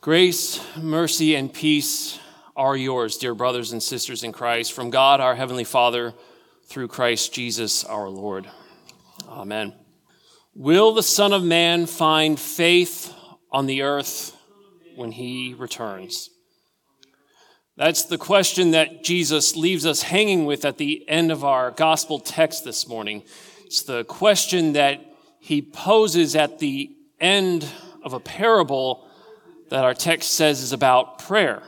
Grace, mercy, and peace are yours, dear brothers and sisters in Christ, from God our Heavenly Father, through Christ Jesus our Lord. Amen. Will the Son of Man find faith on the earth when he returns? That's the question that Jesus leaves us hanging with at the end of our gospel text this morning. It's the question that he poses at the end of a parable that our text says is about prayer.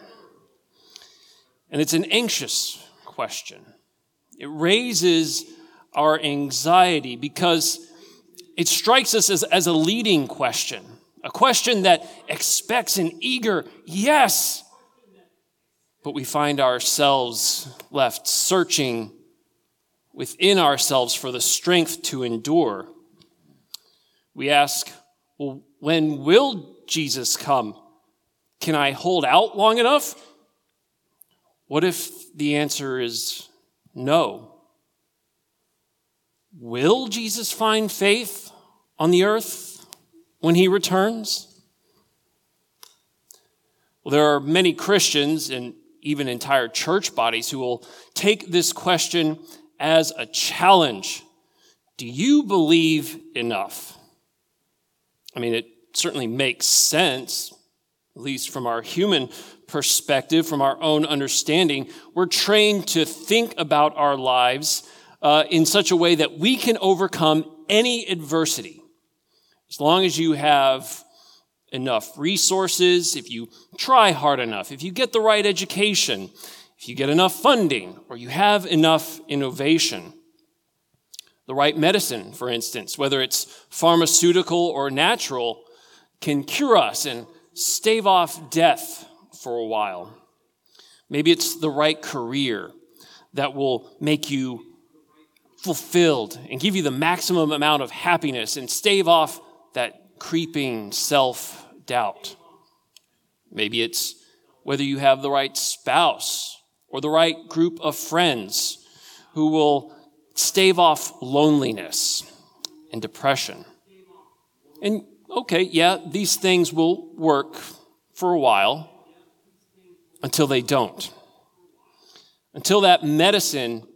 And it's an anxious question. It raises our anxiety because it strikes us as, as a leading question, a question that expects an eager yes, but we find ourselves left searching within ourselves for the strength to endure. We ask, well, when will Jesus come? Can I hold out long enough? What if the answer is no? Will Jesus find faith on the earth when he returns? Well, there are many Christians and even entire church bodies who will take this question as a challenge. Do you believe enough? I mean, it certainly makes sense at least from our human perspective, from our own understanding, we're trained to think about our lives uh, in such a way that we can overcome any adversity. As long as you have enough resources, if you try hard enough, if you get the right education, if you get enough funding, or you have enough innovation. The right medicine, for instance, whether it's pharmaceutical or natural, can cure us and stave off death for a while. Maybe it's the right career that will make you fulfilled and give you the maximum amount of happiness and stave off that creeping self doubt. Maybe it's whether you have the right spouse or the right group of friends who will stave off loneliness and depression. And okay, yeah, these things will work for a while until they don't. Until that medicine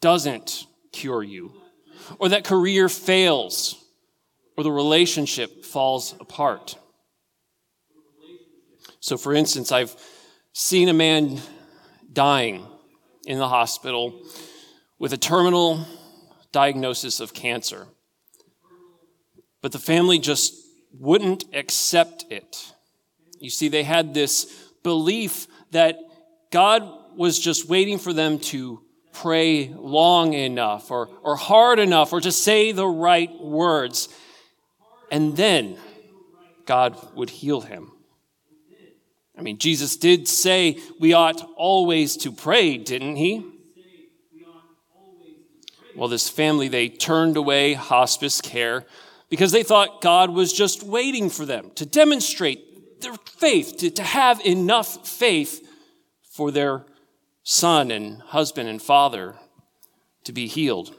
doesn't cure you, or that career fails, or the relationship falls apart. So, for instance, I've seen a man dying in the hospital with a terminal diagnosis of cancer. But the family just wouldn't accept it. You see, they had this belief that God was just waiting for them to pray long enough or, or hard enough or to say the right words. And then God would heal him. I mean, Jesus did say we ought always to pray, didn't he? Well, this family, they turned away hospice care because they thought God was just waiting for them to demonstrate their faith, to, to have enough faith for their son and husband and father to be healed.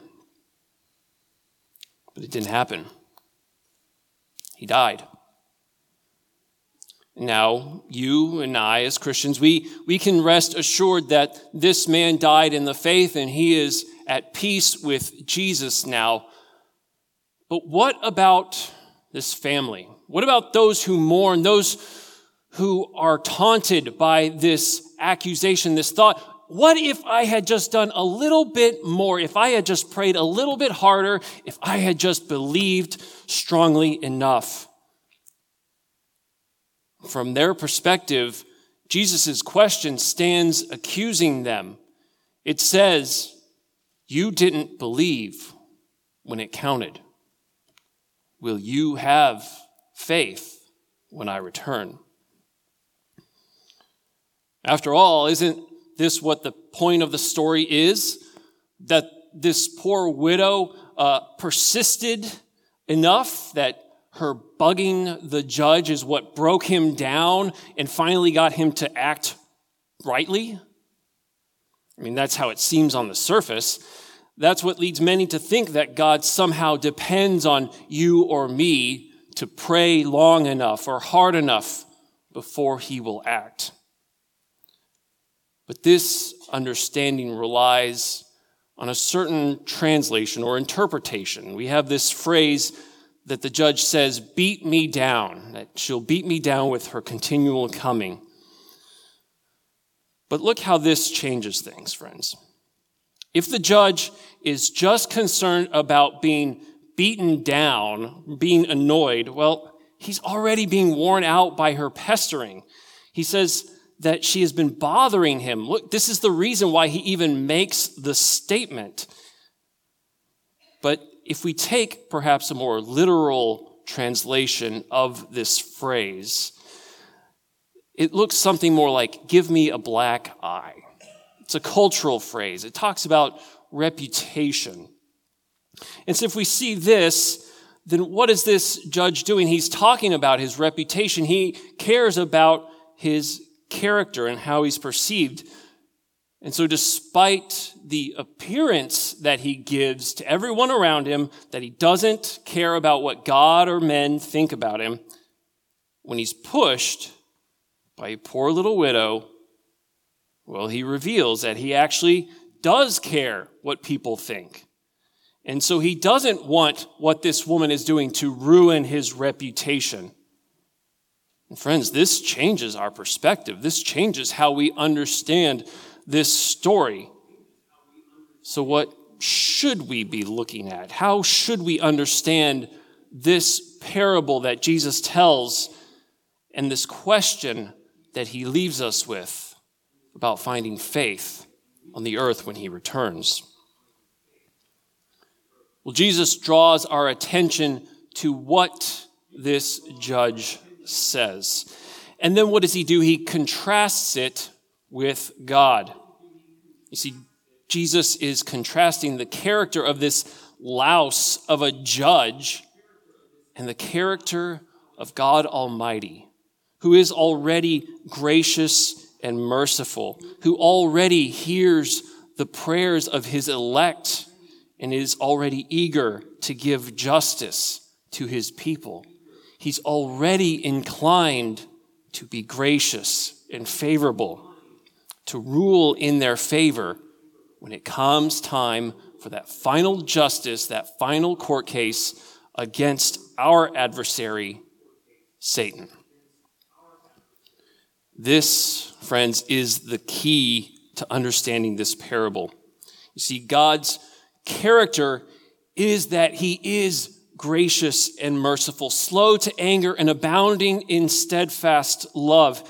But it didn't happen. He died. Now, you and I, as Christians, we, we can rest assured that this man died in the faith and he is at peace with Jesus now. But what about this family? What about those who mourn, those who are taunted by this accusation, this thought? What if I had just done a little bit more? If I had just prayed a little bit harder? If I had just believed strongly enough? From their perspective, Jesus' question stands accusing them. It says, You didn't believe when it counted. Will you have faith when I return? After all, isn't this what the point of the story is? That this poor widow uh, persisted enough that her bugging the judge is what broke him down and finally got him to act rightly? I mean, that's how it seems on the surface. That's what leads many to think that God somehow depends on you or me to pray long enough or hard enough before he will act. But this understanding relies on a certain translation or interpretation. We have this phrase that the judge says, beat me down, that she'll beat me down with her continual coming. But look how this changes things, friends. If the judge is just concerned about being beaten down, being annoyed, well, he's already being worn out by her pestering. He says that she has been bothering him. Look, this is the reason why he even makes the statement. But if we take perhaps a more literal translation of this phrase, it looks something more like, give me a black eye. It's a cultural phrase. It talks about reputation. And so if we see this, then what is this judge doing? He's talking about his reputation. He cares about his character and how he's perceived. And so, despite the appearance that he gives to everyone around him, that he doesn't care about what God or men think about him, when he's pushed by a poor little widow, well, he reveals that he actually does care what people think. And so he doesn't want what this woman is doing to ruin his reputation. And friends, this changes our perspective. This changes how we understand this story. So, what should we be looking at? How should we understand this parable that Jesus tells and this question that he leaves us with about finding faith on the earth when he returns? Well, Jesus draws our attention to what this judge says. And then what does he do? He contrasts it with God. You see, Jesus is contrasting the character of this louse of a judge and the character of God Almighty, who is already gracious and merciful, who already hears the prayers of his elect and is already eager to give justice to his people. He's already inclined to be gracious and favorable, to rule in their favor when it comes time for that final justice, that final court case against our adversary, Satan. This, friends, is the key to understanding this parable. You see, God's character is that he is gracious and merciful, slow to anger and abounding in steadfast love.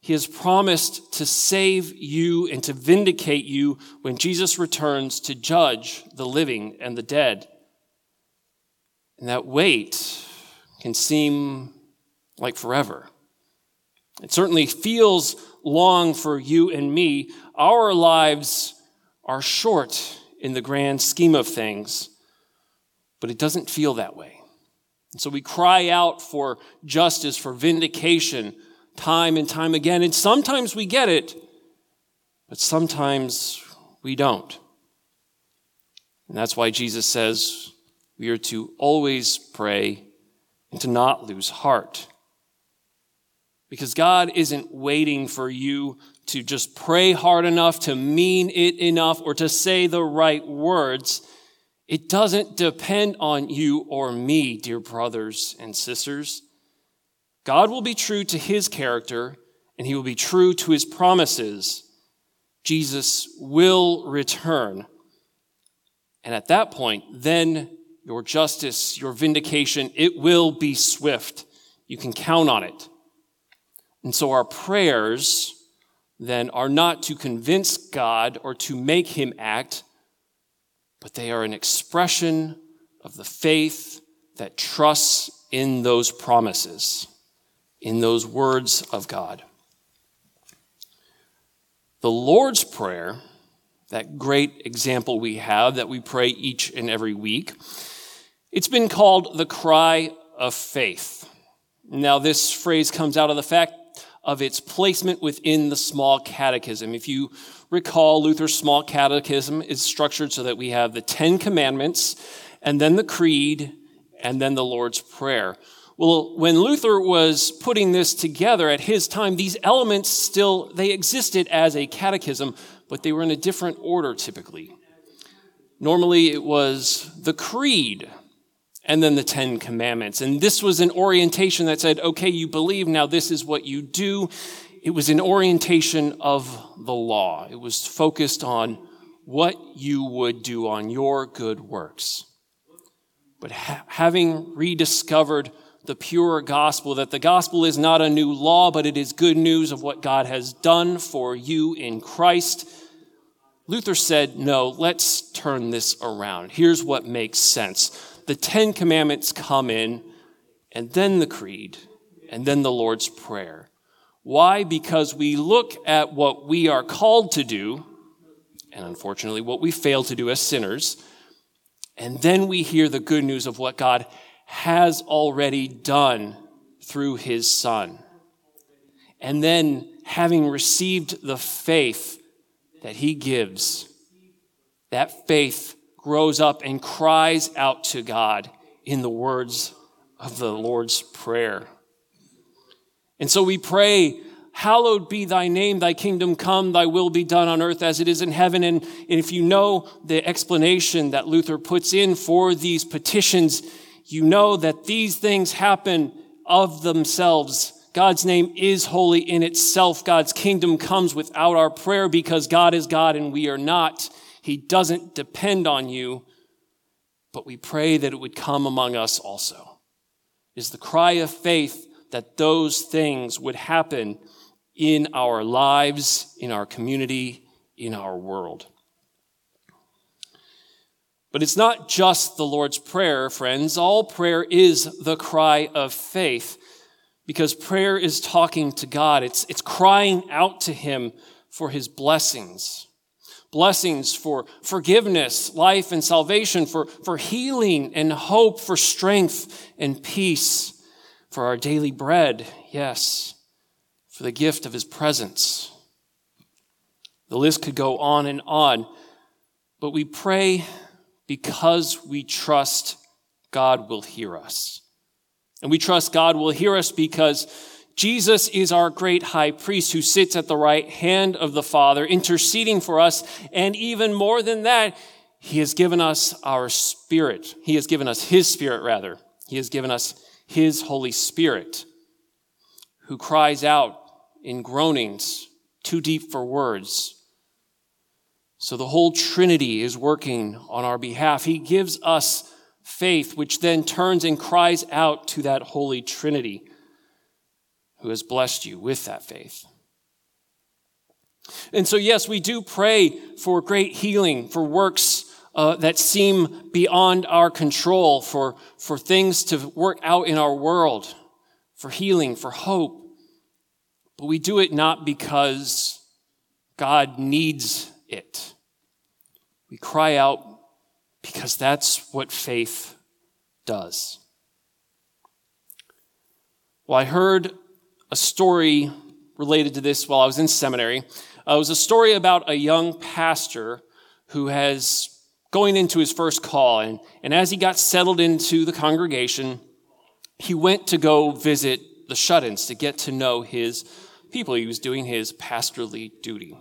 He has promised to save you and to vindicate you when Jesus returns to judge the living and the dead. And that wait can seem like forever. It certainly feels long for you and me. Our lives are short in the grand scheme of things, but it doesn't feel that way. And so we cry out for justice, for vindication, time and time again. And sometimes we get it, but sometimes we don't. And that's why Jesus says we are to always pray and to not lose heart. Because God isn't waiting for you to just pray hard enough, to mean it enough, or to say the right words. It doesn't depend on you or me, dear brothers and sisters. God will be true to his character and he will be true to his promises. Jesus will return. And at that point, then your justice, your vindication, it will be swift. You can count on it. And so our prayers then are not to convince God or to make him act, but they are an expression of the faith that trusts in those promises, in those words of God. The Lord's Prayer, that great example we have that we pray each and every week, it's been called the cry of faith. Now, this phrase comes out of the fact of its placement within the small catechism. If you recall, Luther's small catechism is structured so that we have the Ten Commandments, and then the Creed, and then the Lord's Prayer. Well, when Luther was putting this together at his time, these elements still, they existed as a catechism, but they were in a different order typically. Normally it was the creed and then the Ten Commandments. And this was an orientation that said, okay, you believe, now this is what you do. It was an orientation of the law. It was focused on what you would do on your good works. But ha- having rediscovered the pure gospel, that the gospel is not a new law, but it is good news of what God has done for you in Christ. Luther said, no, let's turn this around. Here's what makes sense. The Ten Commandments come in, and then the Creed, and then the Lord's Prayer. Why? Because we look at what we are called to do, and unfortunately what we fail to do as sinners, and then we hear the good news of what God has already done through his son. And then, having received the faith that he gives, that faith grows up and cries out to God in the words of the Lord's Prayer. And so we pray, Hallowed be thy name, thy kingdom come, thy will be done on earth as it is in heaven. And, if you know the explanation that Luther puts in for these petitions, you know that these things happen of themselves. God's name is holy in itself. God's kingdom comes without our prayer because God is God and we are not. He doesn't depend on you, but we pray that it would come among us also. It is the cry of faith that those things would happen in our lives, in our community, in our world. But it's not just the Lord's Prayer, friends. All prayer is the cry of faith because prayer is talking to God. It's, it's crying out to Him for His blessings. Blessings for forgiveness, life, and salvation, for, for healing and hope, for strength and peace, for our daily bread, yes, for the gift of His presence. The list could go on and on, but we pray because we trust God will hear us. And we trust God will hear us because Jesus is our great high priest who sits at the right hand of the Father, interceding for us. And even more than that, he has given us our spirit. He has given us his spirit, rather. He has given us his Holy Spirit, who cries out in groanings too deep for words so the whole Trinity is working on our behalf. He gives us faith, which then turns and cries out to that Holy Trinity who has blessed you with that faith. And so, yes, we do pray for great healing, for works uh, that seem beyond our control, for, for things to work out in our world, for healing, for hope. But we do it not because God needs it. We cry out because that's what faith does. Well, I heard a story related to this while I was in seminary. Uh, it was a story about a young pastor who has going into his first call. And, and as he got settled into the congregation, he went to go visit the shut ins to get to know his people. He was doing his pastorly duty.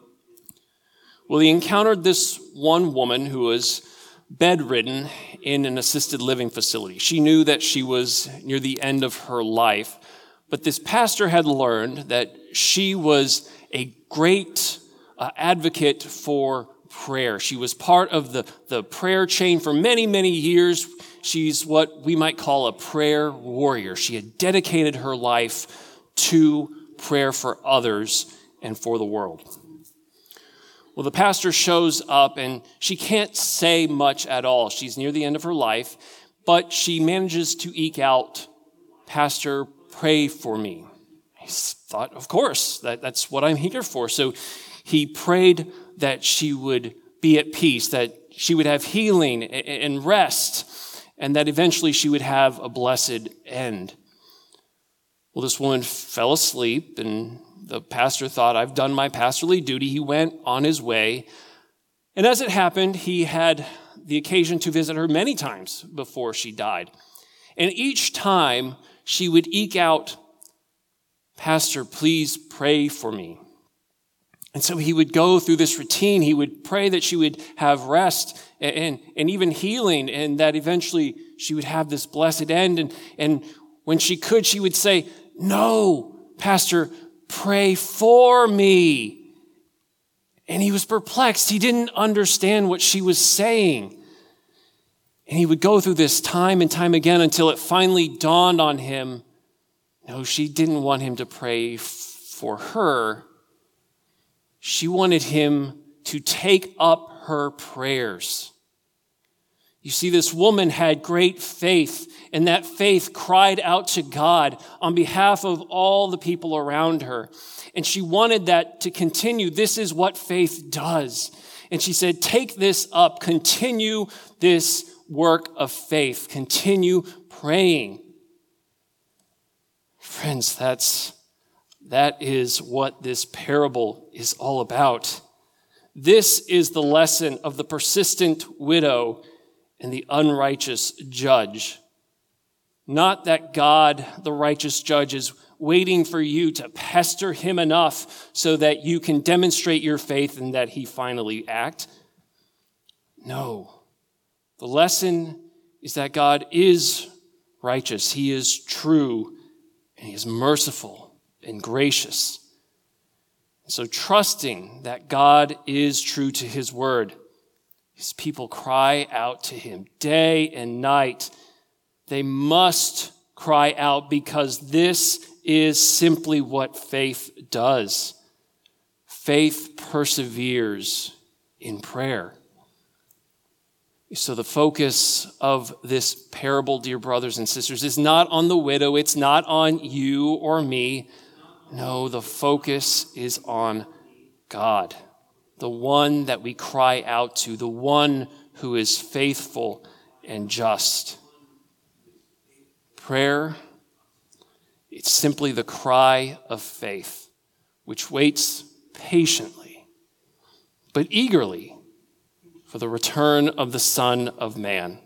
Well, he encountered this one woman who was bedridden in an assisted living facility. She knew that she was near the end of her life, but this pastor had learned that she was a great uh, advocate for prayer. She was part of the, the prayer chain for many, many years. She's what we might call a prayer warrior. She had dedicated her life to prayer for others and for the world. Well, the pastor shows up and she can't say much at all. She's near the end of her life, but she manages to eke out, Pastor, pray for me. He thought, of course, that, that's what I'm here for. So he prayed that she would be at peace, that she would have healing and rest, and that eventually she would have a blessed end. Well, this woman fell asleep and the pastor thought, I've done my pastorly duty. He went on his way. And as it happened, he had the occasion to visit her many times before she died. And each time she would eke out, Pastor, please pray for me. And so he would go through this routine. He would pray that she would have rest and, and, and, even healing, and that eventually she would have this blessed end. And, and when she could, she would say, No, Pastor, pray for me. And he was perplexed. He didn't understand what she was saying. And he would go through this time and time again until it finally dawned on him no, she didn't want him to pray for her. She wanted him to take up her prayers. You see, this woman had great faith, and that faith cried out to God on behalf of all the people around her. And she wanted that to continue. This is what faith does. And she said, Take this up, continue this work of faith. Continue praying. Friends, that's, that is what this parable is all about. This is the lesson of the persistent widow and the unrighteous judge. Not that God, the righteous judge, is waiting for you to pester him enough so that you can demonstrate your faith and that he finally act. No. The lesson is that God is righteous, He is true, and He is merciful and gracious. So, trusting that God is true to His word, His people cry out to Him day and night. They must cry out because this is simply what faith does. Faith perseveres in prayer. So, the focus of this parable, dear brothers and sisters, is not on the widow. It's not on you or me. No, the focus is on God, the one that we cry out to, the one who is faithful and just. Prayer, it's simply the cry of faith, which waits patiently, but eagerly for the return of the Son of Man.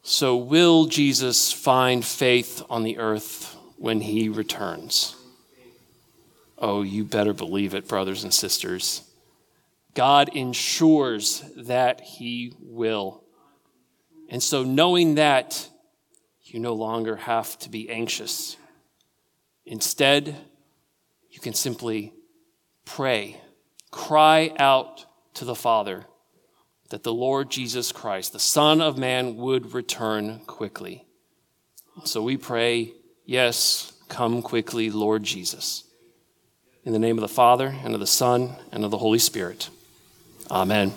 So, will Jesus find faith on the earth when he returns? Oh, you better believe it, brothers and sisters. God ensures that he will. And so, knowing that, you no longer have to be anxious. Instead, you can simply pray, cry out to the Father that the Lord Jesus Christ, the Son of Man, would return quickly. So we pray, yes, come quickly, Lord Jesus. In the name of the Father, and of the Son, and of the Holy Spirit. Amen.